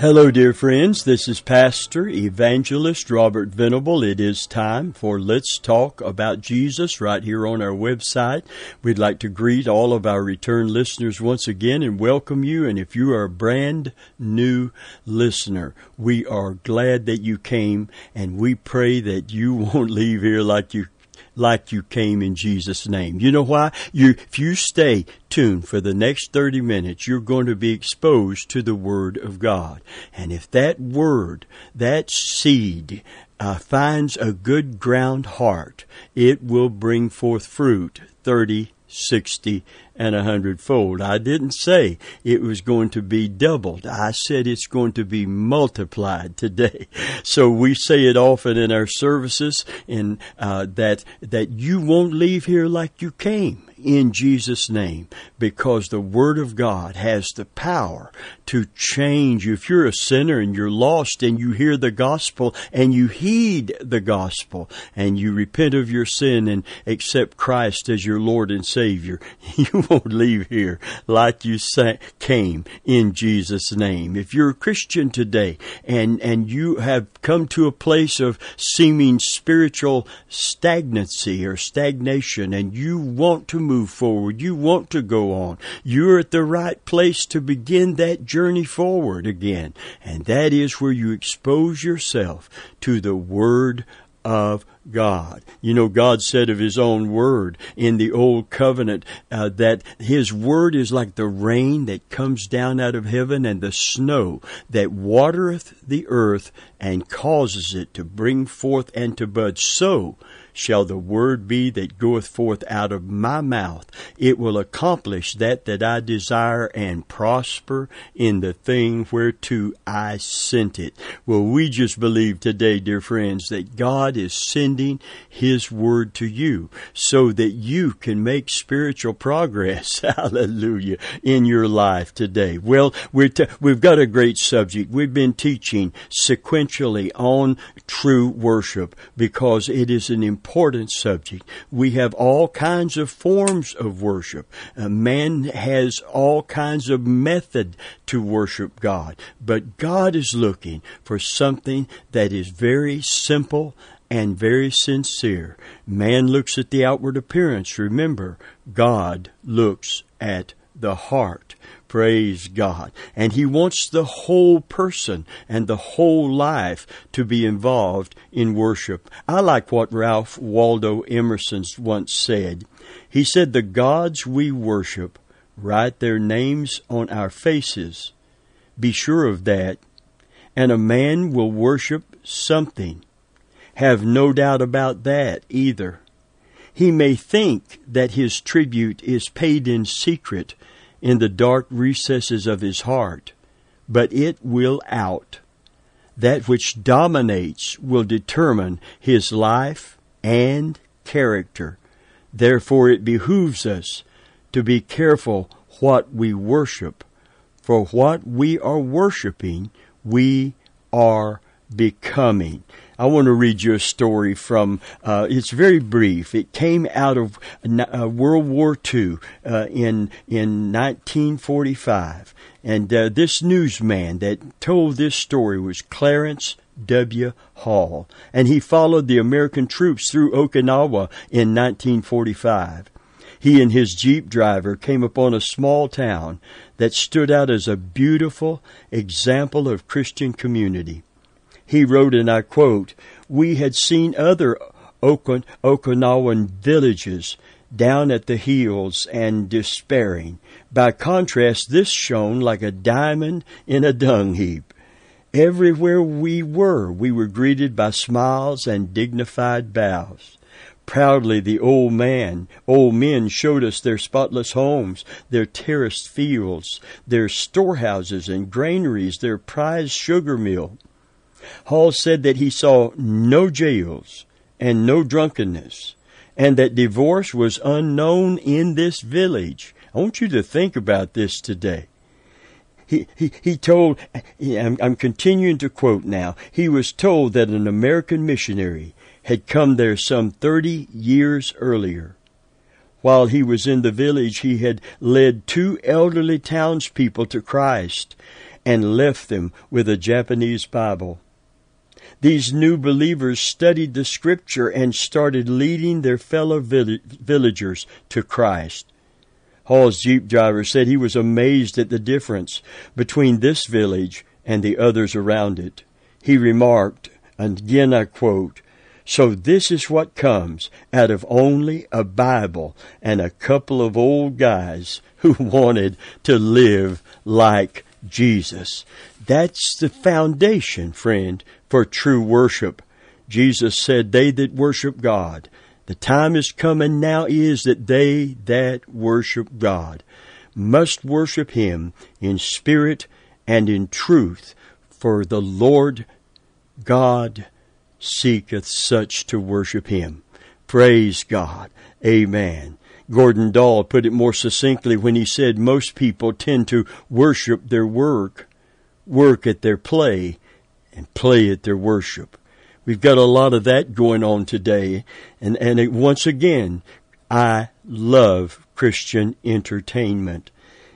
Hello, dear friends. This is Pastor Evangelist Robert Venable. It is time for Let's Talk About Jesus right here on our website. We'd like to greet all of our return listeners once again and welcome you. And if you are a brand new listener, we are glad that you came and we pray that you won't leave here like you like you came in Jesus' name. You know why? You, if you stay tuned for the next 30 minutes, you're going to be exposed to the Word of God. And if that Word, that seed, uh, finds a good ground heart, it will bring forth fruit 30, 60, and a hundredfold. I didn't say it was going to be doubled. I said it's going to be multiplied today. So we say it often in our services, and uh, that that you won't leave here like you came in Jesus' name because the Word of God has the power to change you. If you're a sinner and you're lost and you hear the gospel and you heed the gospel and you repent of your sin and accept Christ as your Lord and Savior, you won't leave here like you came in Jesus' name. If you're a Christian today and, and you have come to a place of seeming spiritual stagnancy or stagnation and you want to move forward. You want to go on. You're at the right place to begin that journey forward again. And that is where you expose yourself to the Word of God. You know, God said of His own Word in the Old Covenant uh, that His Word is like the rain that comes down out of heaven and the snow that watereth the earth and causes it to bring forth and to bud. So shall the word be that goeth forth out of my mouth. It will accomplish that that I desire and prosper in the thing whereto I sent it. Well, we just believe today, dear friends, that God is sending His word to you so that you can make spiritual progress. Hallelujah. In your life today. Well, we t- we've got a great subject. We've been teaching sequentially on true worship because it is an important subject. We have all kinds of forms of worship. Uh, man has all kinds of method to worship God, but God is looking for something that is very simple and very sincere. Man looks at the outward appearance. Remember, God looks at the heart. Praise God. And He wants the whole person and the whole life to be involved in worship. I like what Ralph Waldo Emerson once said. He said, The gods we worship write their names on our faces. Be sure of that. And a man will worship something. Have no doubt about that either. He may think that his tribute is paid in secret in the dark recesses of his heart, but it will out. That which dominates will determine his life and character. Therefore, it behooves us to be careful what we worship, for what we are worshiping, we are becoming. I want to read you a story from, uh, it's very brief. It came out of uh, World War II uh, in, in 1945. And uh, this newsman that told this story was Clarence W. Hall. And he followed the American troops through Okinawa in 1945 he and his jeep driver came upon a small town that stood out as a beautiful example of Christian community. He wrote, and I quote, We had seen other Okin- Okinawan villages down at the hills and despairing. By contrast, this shone like a diamond in a dung heap. Everywhere we were, we were greeted by smiles and dignified bows. Proudly the old man, old men showed us their spotless homes, their terraced fields, their storehouses and granaries, their prized sugar mill. Hall said that he saw no jails and no drunkenness, and that divorce was unknown in this village. I want you to think about this today. He, he, he told, I'm, I'm continuing to quote now, he was told that an American missionary had come there some 30 years earlier. While he was in the village, he had led two elderly townspeople to Christ and left them with a Japanese Bible. These new believers studied the scripture and started leading their fellow villagers to Christ. Hall's Jeep driver said he was amazed at the difference between this village and the others around it. He remarked, and again I quote, so this is what comes out of only a Bible and a couple of old guys who wanted to live like Jesus. That's the foundation, friend, for true worship. Jesus said, They that worship God, the time is coming now is that they that worship God must worship Him in spirit and in truth, for the Lord God seeketh such to worship Him. Praise God. Amen. Gordon Dahl put it more succinctly when he said most people tend to worship their work, work at their play, and play at their worship. We've got a lot of that going on today. And, and it, once again, I love Christian entertainment.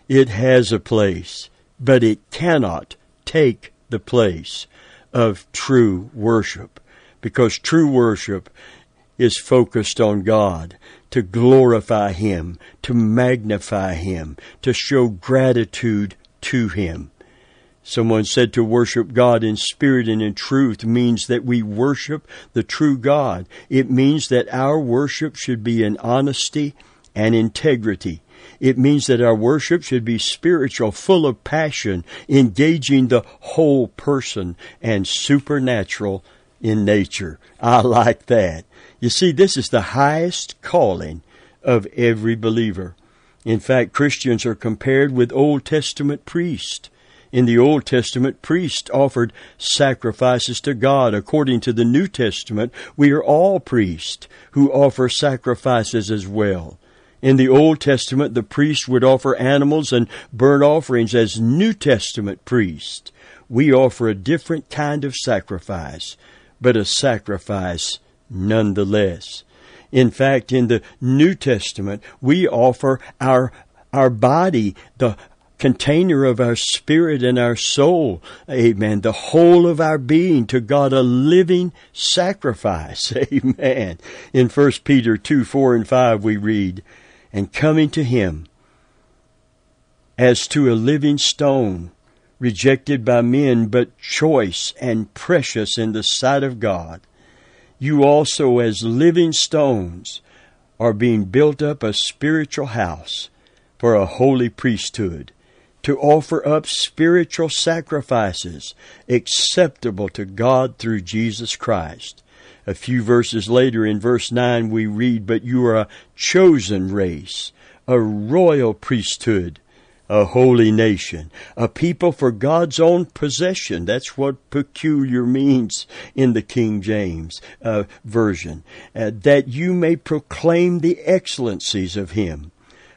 It has a place, but it cannot take the place of true worship because true worship is focused on God, to glorify Him, to magnify Him, to show gratitude to Him. Someone said to worship God in spirit and in truth means that we worship the true God. It means that our worship should be in honesty and integrity. It means that our worship should be spiritual, full of passion, engaging the whole person, and supernatural in nature. I like that. You see, this is the highest calling of every believer. In fact, Christians are compared with Old Testament priests. In the Old Testament, priests offered sacrifices to God. According to the New Testament, we are all priests who offer sacrifices as well. In the Old Testament, the priests would offer animals and burnt offerings as New Testament priests. We offer a different kind of sacrifice, but a sacrifice nonetheless. In fact, in the New Testament, we offer our our body, the container of our spirit and our soul. Amen. The whole of our being to God, a living sacrifice. Amen. In 1 Peter 2, 4 and 5 we read, And coming to Him as to a living stone, rejected by men, but choice and precious in the sight of God, you also as living stones are being built up a spiritual house for a holy priesthood to offer up spiritual sacrifices acceptable to God through Jesus Christ. A few verses later in verse 9 we read, But you are a chosen race, a royal priesthood, a holy nation, a people for God's own possession. That's what peculiar means in the King James uh, Version. Uh, that you may proclaim the excellencies of Him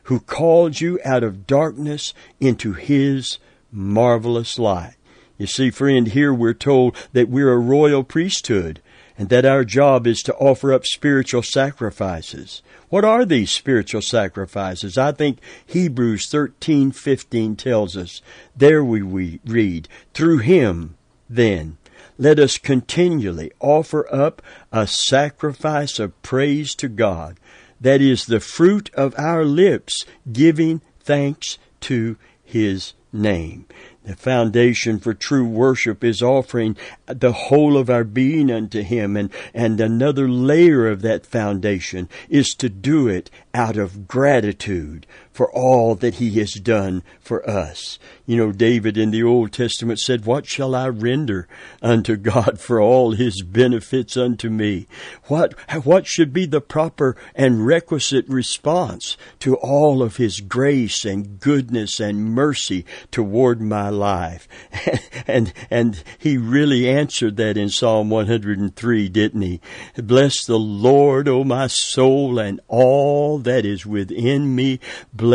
who called you out of darkness into his marvelous light. You see, friend, here we're told that we're a royal priesthood and that our job is to offer up spiritual sacrifices. What are these spiritual sacrifices? I think Hebrews 13:15 tells us. There we we read, through him then let us continually offer up a sacrifice of praise to God that is the fruit of our lips, giving thanks to his name. The foundation for true worship is offering the whole of our being unto Him. And, and another layer of that foundation is to do it out of gratitude for all that He has done for us. You know, David in the Old Testament said, What shall I render unto God for all His benefits unto me? What, what should be the proper and requisite response to all of His grace and goodness and mercy toward my life. and, and he really answered that in Psalm 103, didn't he? Bless the Lord, O my soul, and all that is within me. Bless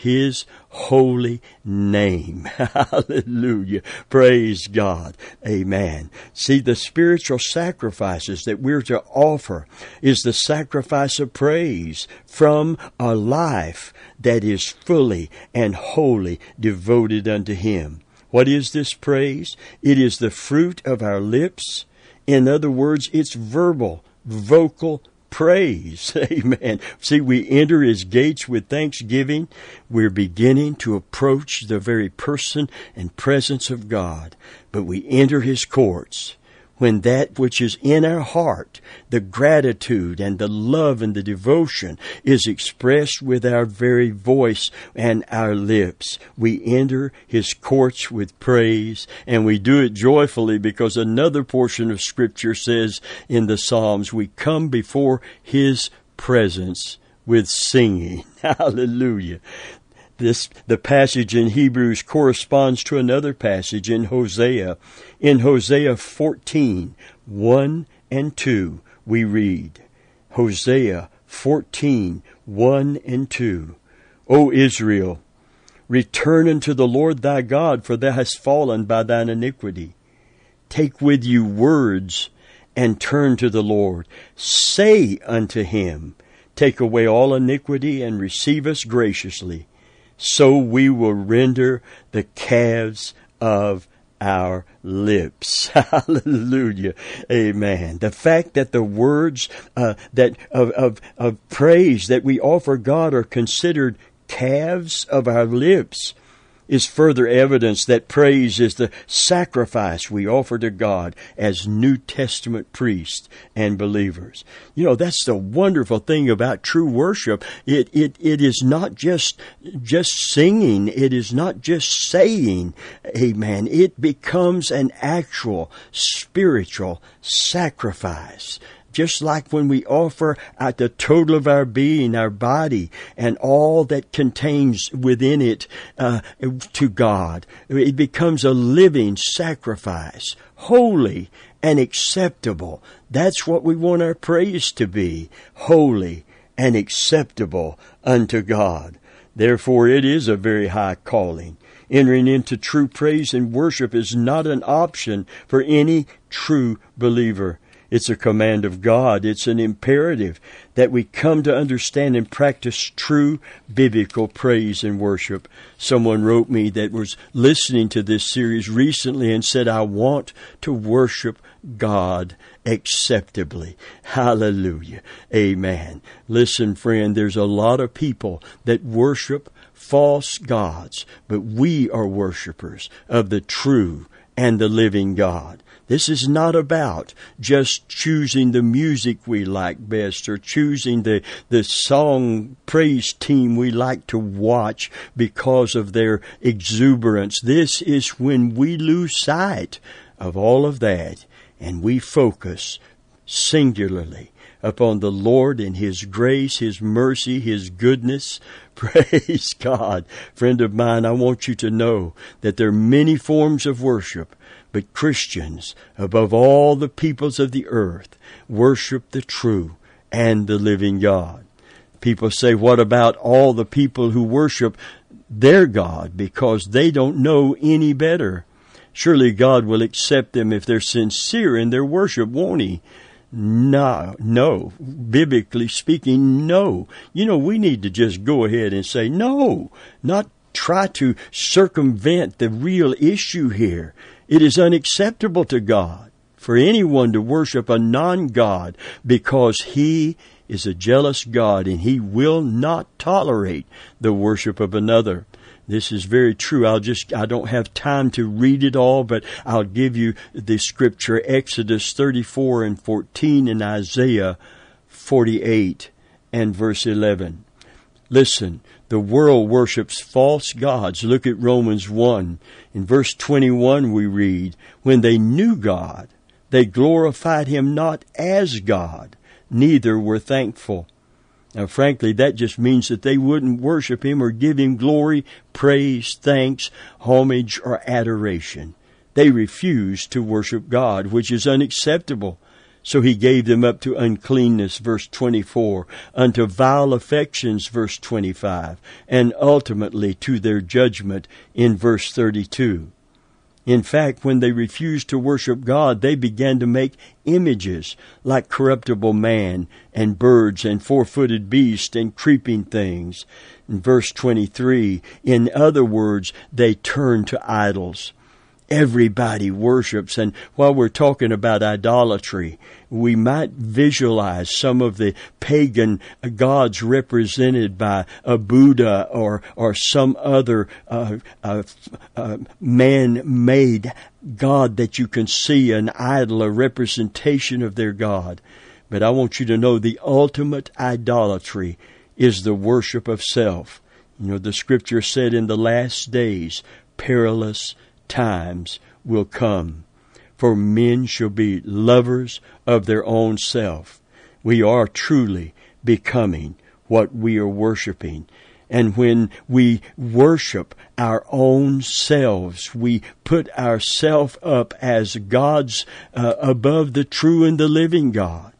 his holy name. Hallelujah. Praise God. Amen. See, the spiritual sacrifices that we're to offer is the sacrifice of praise from a life that is fully and wholly devoted unto Him. What is this praise? It is the fruit of our lips. In other words, it's verbal, vocal praise. Amen. See, we enter his gates with thanksgiving. We're beginning to approach the very person and presence of God, but we enter his courts when that which is in our heart, the gratitude and the love and the devotion, is expressed with our very voice and our lips. We enter his courts with praise, and we do it joyfully because another portion of Scripture says in the Psalms, we come before his presence with singing. Hallelujah. This, the passage in Hebrews corresponds to another passage in Hosea. In Hosea 14, 1 and 2, we read, Hosea 14, 1 and 2. O Israel, return unto the Lord thy God, for thou hast fallen by thine iniquity. Take with you words and turn to the Lord. Say unto him, Take away all iniquity and receive us graciously so we will render the calves of our lips. Hallelujah. Amen. The fact that the words uh, that of, of, of praise that we offer God are considered calves of our lips is further evidence that praise is the sacrifice we offer to God as New Testament priests and believers. You know, that's the wonderful thing about true worship. It, it, it is not just, just singing. It is not just saying, amen. It becomes an actual spiritual sacrifice just like when we offer at the total of our being, our body, and all that contains within it uh, to God. It becomes a living sacrifice, holy and acceptable. That's what we want our praise to be, holy and acceptable unto God. Therefore, it is a very high calling. Entering into true praise and worship is not an option for any true believer. It's a command of God. It's an imperative that we come to understand and practice true biblical praise and worship. Someone wrote me that was listening to this series recently and said, I want to worship God acceptably. Hallelujah. Amen. Listen, friend, there's a lot of people that worship false gods, but we are worshipers of the true and the living God. This is not about just choosing the music we like best or choosing the, the song praise team we like to watch because of their exuberance. This is when we lose sight of all of that and we focus singularly upon the Lord and His grace, His mercy, His goodness. Praise God. Friend of mine, I want you to know that there are many forms of worship but Christians, above all the peoples of the earth, worship the true and the living God. People say, what about all the people who worship their God because they don't know any better? Surely God will accept them if they're sincere in their worship, won't He? No, no. Biblically speaking, no. You know, we need to just go ahead and say no, not try to circumvent the real issue here. It is unacceptable to God for anyone to worship a non-God because He is a jealous God and He will not tolerate the worship of another. This is very true. I'll just, I don't have time to read it all, but I'll give you the scripture Exodus 34 and 14 and Isaiah 48 and verse 11. Listen, the world worships false gods. Look at Romans 1. In verse 21 we read, When they knew God, they glorified him not as God, neither were thankful. Now, frankly, that just means that they wouldn't worship him or give him glory, praise, thanks, homage, or adoration. They refused to worship God, which is unacceptable. So he gave them up to uncleanness, verse 24, unto vile affections, verse 25, and ultimately to their judgment in verse 32. In fact, when they refused to worship God, they began to make images like corruptible man and birds and four-footed beasts and creeping things. In verse 23, in other words, they turned to idols. Everybody worships. And while we're talking about idolatry, we might visualize some of the pagan gods represented by a Buddha or or some other uh, uh, uh, man-made god that you can see an idol, a representation of their god. But I want you to know the ultimate idolatry is the worship of self. You know, the scripture said in the last days, perilous times will come. For men shall be lovers of their own self. We are truly becoming what we are worshiping. And when we worship our own selves, we put ourself up as gods uh, above the true and the living God.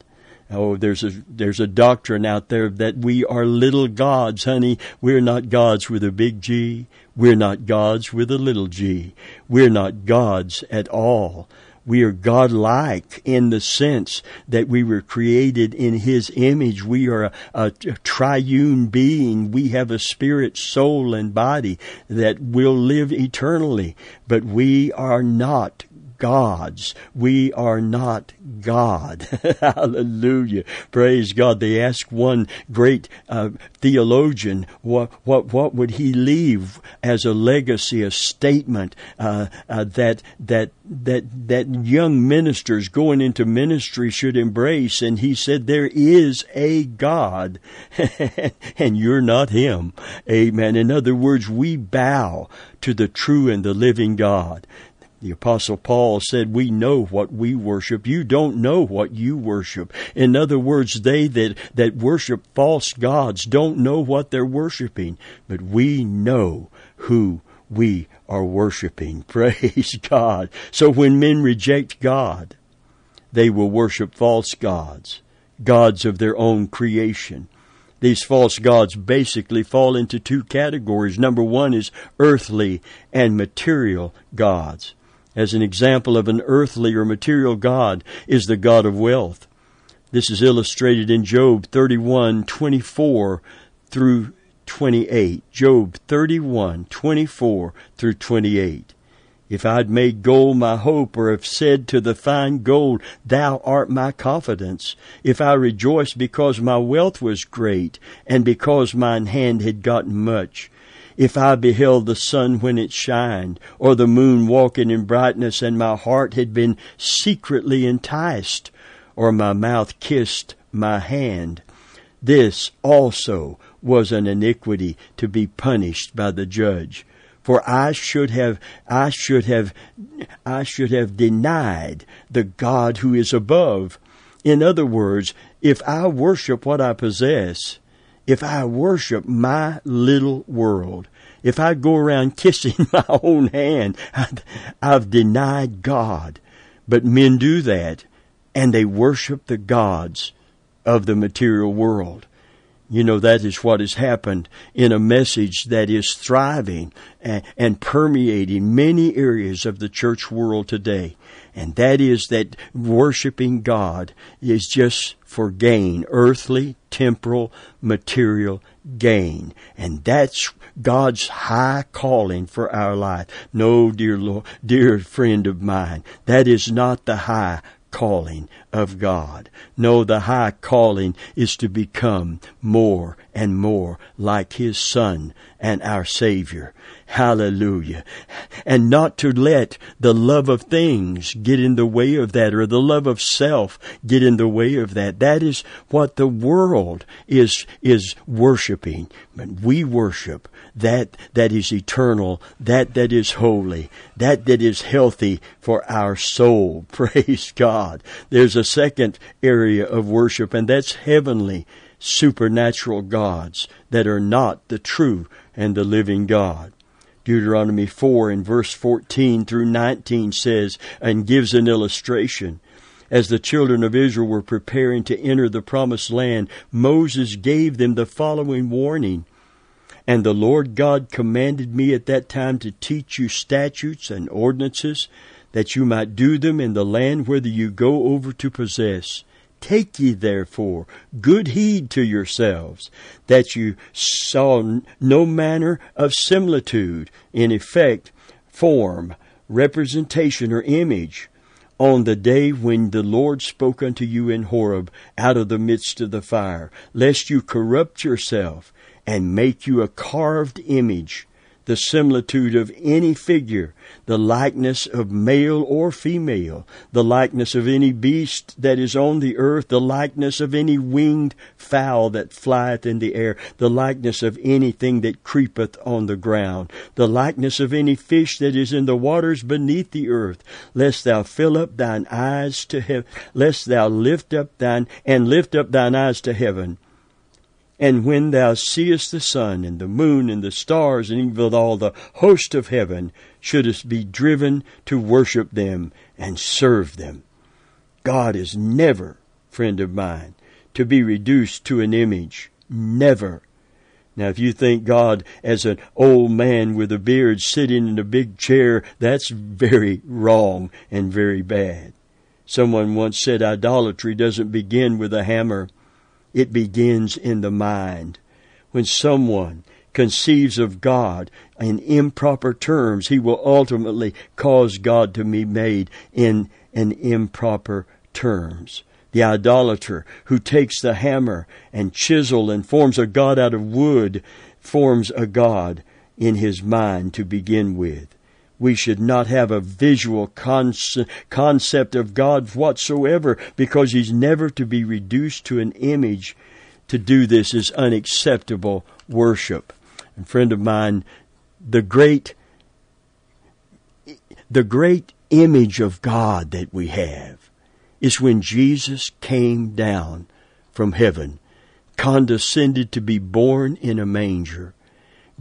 Oh, there's a there's a doctrine out there that we are little gods, honey. We're not gods with a big G. We're not gods with a little g. We're not gods at all. We are godlike in the sense that we were created in His image. We are a, a, triune being. We have a spirit, soul, and body that will live eternally. But we are not gods. We are not God. Hallelujah. Praise God. They asked one great uh, theologian what, what, what would he leave as a legacy, a statement uh, uh, that, that, that, that young ministers going into ministry should embrace. And he said, there is a God and you're not him. Amen. In other words, we bow to the true and the living God. The apostle Paul said, we know what we worship. You don't know what you worship. In other words, they that, that worship false gods don't know what they're worshiping, but we know who we are worshiping. Praise God. So when men reject God, they will worship false gods, gods of their own creation. These false gods basically fall into two categories. Number one is earthly and material gods as an example of an earthly or material God is the God of wealth. This is illustrated in Job 31:24 through 28. Job 31:24 through 28. If I'd made gold my hope, or have said to the fine gold, Thou art my confidence, if I rejoiced because my wealth was great, and because mine hand had gotten much, if I beheld the sun when it shined, or the moon walking in brightness, and my heart had been secretly enticed, or my mouth kissed my hand, this also was an iniquity to be punished by the judge. For I should have, I should have, I should have denied the God who is above. In other words, if I worship what I possess, if I worship my little world, if I go around kissing my own hand, I've denied God. But men do that, and they worship the gods of the material world. You know, that is what has happened in a message that is thriving and, and, permeating many areas of the church world today. And that is that worshiping God is just for gain, earthly, temporal, material gain. And that's God's high calling for our life. No, dear Lord, dear friend of mine, that is not the high calling of God. No, the high calling is to become more and more like His Son and our Savior. Hallelujah. And not to let the love of things get in the way of that or the love of self get in the way of that. That is what the world is, is worshiping. But we worship that that is eternal, that that is holy, that that is healthy for our soul. Praise God. There's a second area of worship and that's heavenly supernatural gods that are not the true and the living God. Deuteronomy 4 in verse 14 through 19 says and gives an illustration. As the children of Israel were preparing to enter the promised land, Moses gave them the following warning. And the Lord God commanded me at that time to teach you statutes and ordinances, that you might do them in the land whither you go over to possess. Take ye therefore good heed to yourselves, that you saw no manner of similitude, in effect, form, representation or image on the day when the Lord spoke unto you in Horeb out of the midst of the fire, lest you corrupt yourself and make you a carved image the similitude of any figure, the likeness of male or female, the likeness of any beast that is on the earth, the likeness of any winged fowl that flieth in the air, the likeness of anything that creepeth on the ground, the likeness of any fish that is in the waters beneath the earth, lest thou fill up thine eyes to heaven, lest thou lift up thine, and lift up thine eyes to heaven and when thou seest the sun and the moon and the stars and even all the host of heaven, shouldest be driven to worship them and serve them. God is never, friend of mine, to be reduced to an image. Never. Now, if you think God as an old man with a beard sitting in a big chair, that's very wrong and very bad. Someone once said idolatry doesn't begin with a hammer it begins in the mind. When someone conceives of God in improper terms, he will ultimately cause God to be made in an improper terms. The idolater who takes the hammer and chisel and forms a God out of wood forms a God in his mind to begin with we should not have a visual concept of God whatsoever because He's never to be reduced to an image. To do this is unacceptable worship. And friend of mine, the great, the great image of God that we have is when Jesus came down from heaven, condescended to be born in a manger,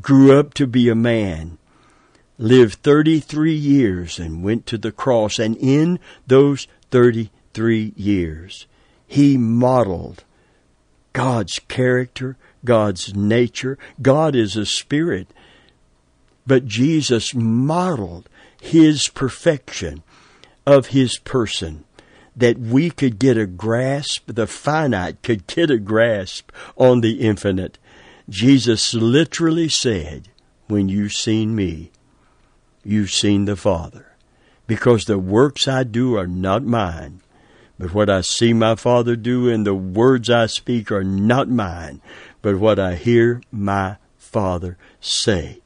grew up to be a man, lived 33 years and went to the cross. And in those 33 years, he modeled God's character, God's nature. God is a spirit. But Jesus modeled his perfection of his person that we could get a grasp, the finite could get a grasp on the infinite. Jesus literally said, When you've seen me, you've seen the Father. Because the works I do are not mine, but what I see my Father do and the words I speak are not mine, but what I hear my Father say.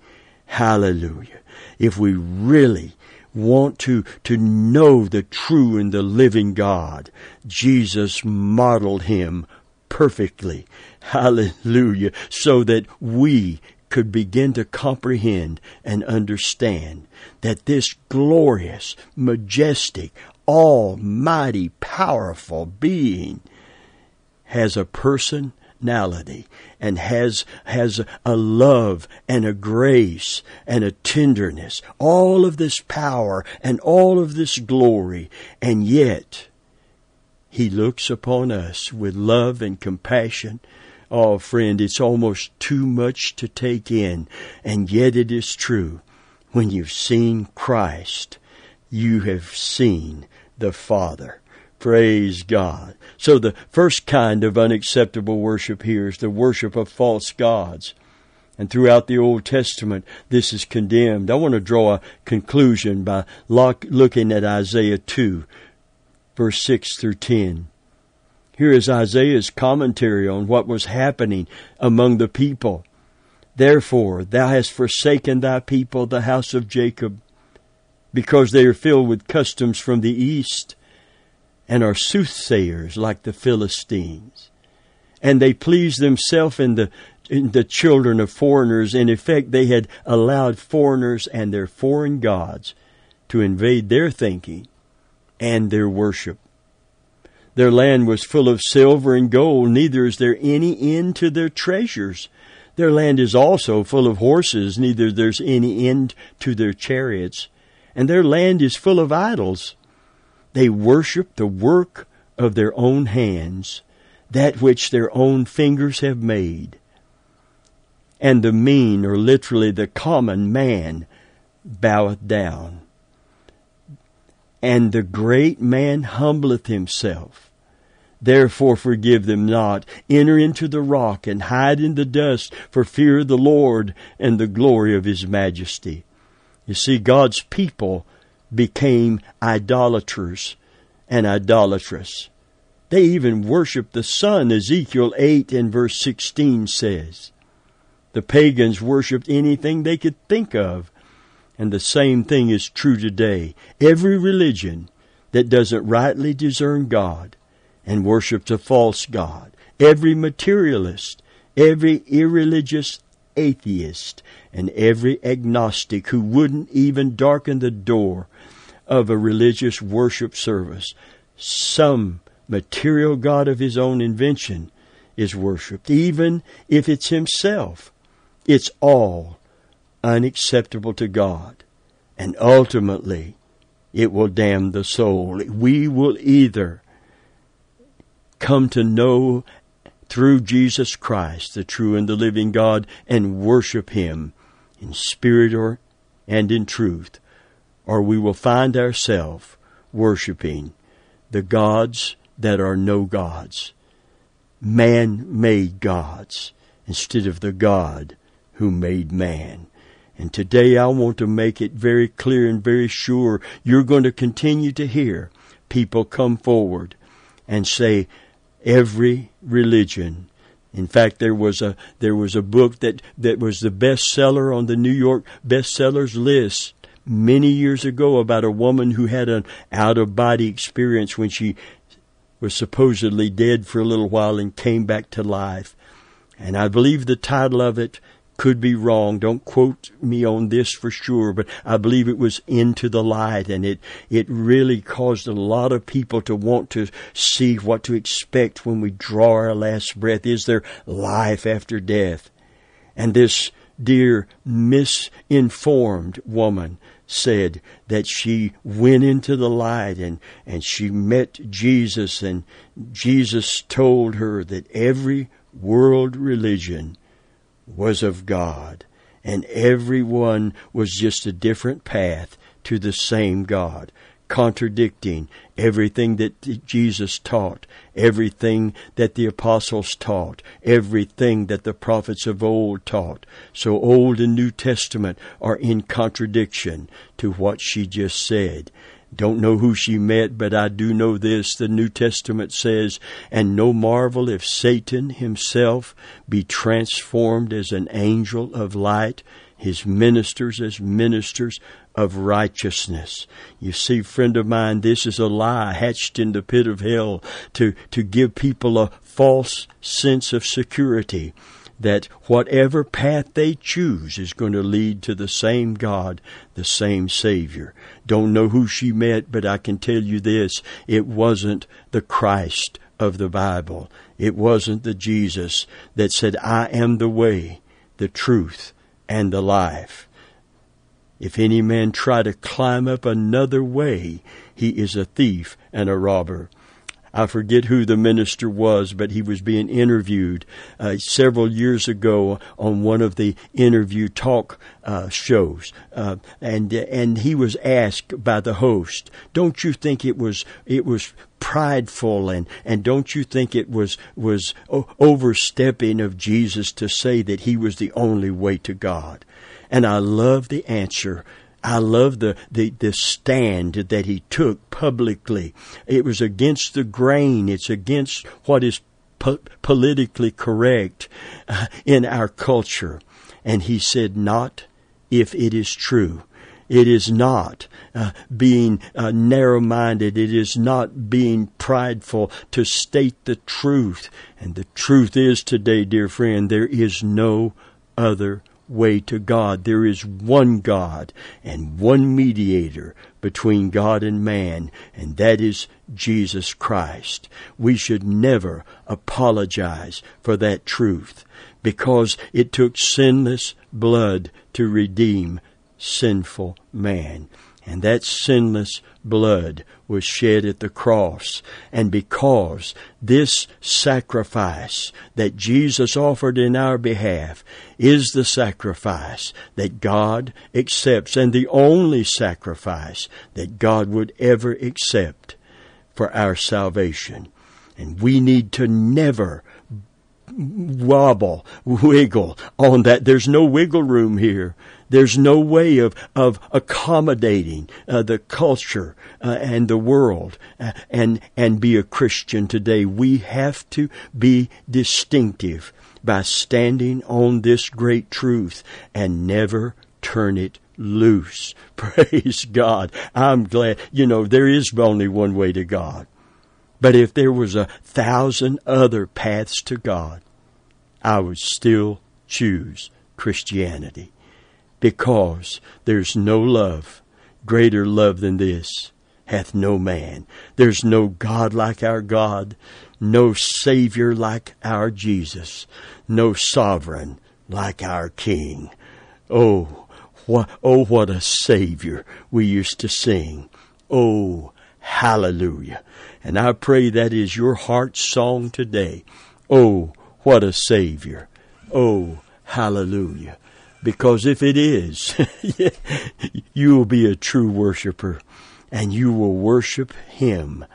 Hallelujah. If we really want to, to know the true and the living God, Jesus modeled him perfectly. Hallelujah. So that we could begin to comprehend and understand that this glorious, majestic, almighty, powerful being has a personality and has has a love and a grace and a tenderness. All of this power and all of this glory and yet he looks upon us with love and compassion Oh, friend, it's almost too much to take in. And yet it is true. When you've seen Christ, you have seen the Father. Praise God. So the first kind of unacceptable worship here is the worship of false gods. And throughout the Old Testament, this is condemned. I want to draw a conclusion by looking at Isaiah 2, verse 6 through 10. Here is Isaiah's commentary on what was happening among the people. Therefore, thou hast forsaken thy people, the house of Jacob, because they are filled with customs from the east, and are soothsayers like the Philistines. And they please themselves in the in the children of foreigners. In effect, they had allowed foreigners and their foreign gods to invade their thinking and their worship. Their land was full of silver and gold, neither is there any end to their treasures. Their land is also full of horses, neither there's any end to their chariots. And their land is full of idols. They worship the work of their own hands, that which their own fingers have made. And the mean, or literally the common man, boweth down. And the great man humbleth himself Therefore forgive them not. Enter into the rock and hide in the dust for fear of the Lord and the glory of His majesty. You see, God's people became idolaters and idolatrous. They even worshiped the sun, Ezekiel 8 and verse 16 says. The pagans worshiped anything they could think of. And the same thing is true today. Every religion that doesn't rightly discern God and worships a false God, every materialist, every irreligious atheist, and every agnostic who wouldn't even darken the door of a religious worship service, some material God of his own invention is worshiped, even if it's himself. It's all unacceptable to God. And ultimately, it will damn the soul. We will either come to know through Jesus Christ, the true and the living God, and worship Him in spirit or, and in truth, or we will find ourselves worshiping the gods that are no gods, man made gods, instead of the God who made man. And today I want to make it very clear and very sure you're going to continue to hear people come forward and say every religion in fact, there was a there was a book that, that was the bestseller on the New York bestsellers list many years ago about a woman who had an out of body experience when she was supposedly dead for a little while and came back to life. And I believe the title of it could be wrong. Don't quote me on this for sure, but I believe it was into the light and it, it really caused a lot of people to want to see what to expect when we draw our last breath. Is there life after death? And this dear misinformed woman said that she went into the light and, and she met Jesus and Jesus told her that every world religion was of God, and everyone was just a different path to the same God, contradicting everything that Jesus taught, everything that the apostles taught, everything that the prophets of old taught. So Old and New Testament are in contradiction to what she just said. Don't know who she met, but I do know this. The New Testament says, And no marvel if Satan himself be transformed as an angel of light, his ministers as ministers of righteousness. You see, friend of mine, this is a lie hatched in the pit of hell to, to give people a false sense of security that whatever path they choose is going to lead to the same God, the same Savior. Don't know who she met, but I can tell you this it wasn't the Christ of the Bible. It wasn't the Jesus that said, I am the way, the truth, and the life. If any man try to climb up another way, he is a thief and a robber. I forget who the minister was, but he was being interviewed uh, several years ago on one of the interview talk uh, shows, uh, and and he was asked by the host, "Don't you think it was it was prideful and and don't you think it was was overstepping of Jesus to say that he was the only way to God?" And I love the answer I love the, the, the stand that he took publicly. It was against the grain. It's against what is po- politically correct uh, in our culture. And he said, not if it is true. It is not uh, being uh, narrow minded. It is not being prideful to state the truth. And the truth is today, dear friend, there is no other way to God. There is one God and one mediator between God and man, and that is Jesus Christ. We should never apologize for that truth because it took sinless blood to redeem sinful man. And that sinless blood was shed at the cross. And because this sacrifice that Jesus offered in our behalf is the sacrifice that God accepts and the only sacrifice that God would ever accept for our salvation. And we need to never wobble, wiggle on that. There's no wiggle room here. There's no way of, of accommodating uh, the culture uh, and the world uh, and, and be a Christian today. We have to be distinctive by standing on this great truth and never turn it loose. Praise God. I'm glad. You know, there is only one way to God. But if there was a thousand other paths to God, I would still choose Christianity because there's no love, greater love than this hath no man. There's no God like our God, no Savior like our Jesus, no sovereign like our King. Oh, what, oh, what a Savior we used to sing. Oh, hallelujah. And I pray that is your heart's song today. Oh, what a Savior. Oh, hallelujah. Because if it is, you will be a true worshiper and you will worship Him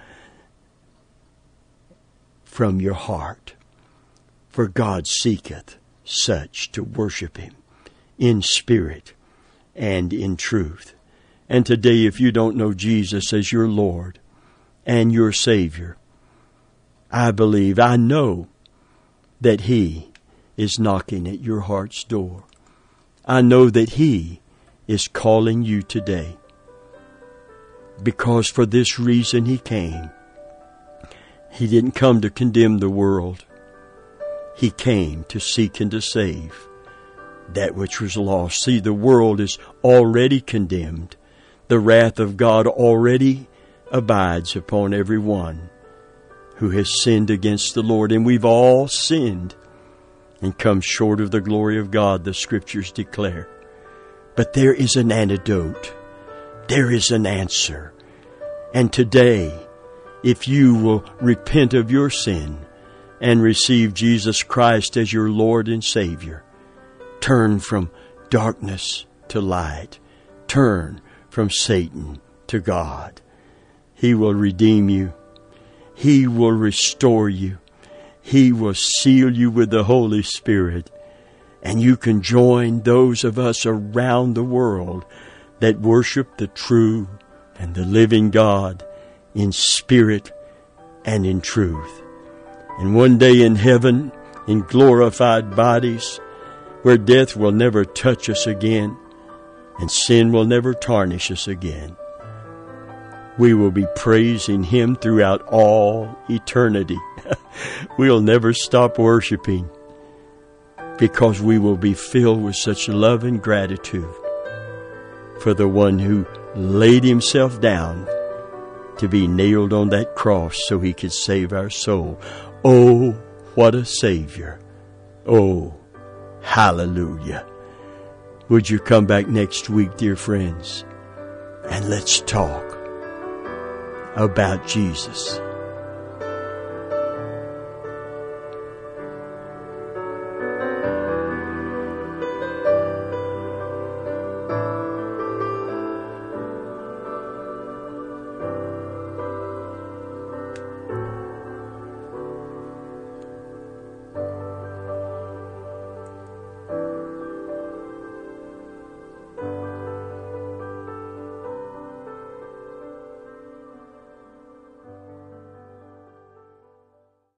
from your heart. For God seeketh such to worship Him in spirit and in truth. And today, if you don't know Jesus as your Lord and your Savior, I believe, I know that He is knocking at your heart's door. I know that He is calling you today. Because for this reason He came. He didn't come to condemn the world. He came to seek and to save that which was lost. See, the world is already condemned. The wrath of God already abides upon every one who has sinned against the Lord. And we've all sinned and come short of the glory of God, the scriptures declare. But there is an antidote. There is an answer. And today, if you will repent of your sin and receive Jesus Christ as your Lord and Savior, turn from darkness to light, turn from Satan to God. He will redeem you. He will restore you. He will seal you with the Holy Spirit. And you can join those of us around the world that worship the true and the living God in spirit and in truth. And one day in heaven, in glorified bodies, where death will never touch us again and sin will never tarnish us again, we will be praising Him throughout all eternity. we'll never stop worshiping because we will be filled with such love and gratitude for the one who laid himself down to be nailed on that cross so he could save our soul. Oh, what a Savior. Oh, hallelujah. Would you come back next week, dear friends, and let's talk about Jesus.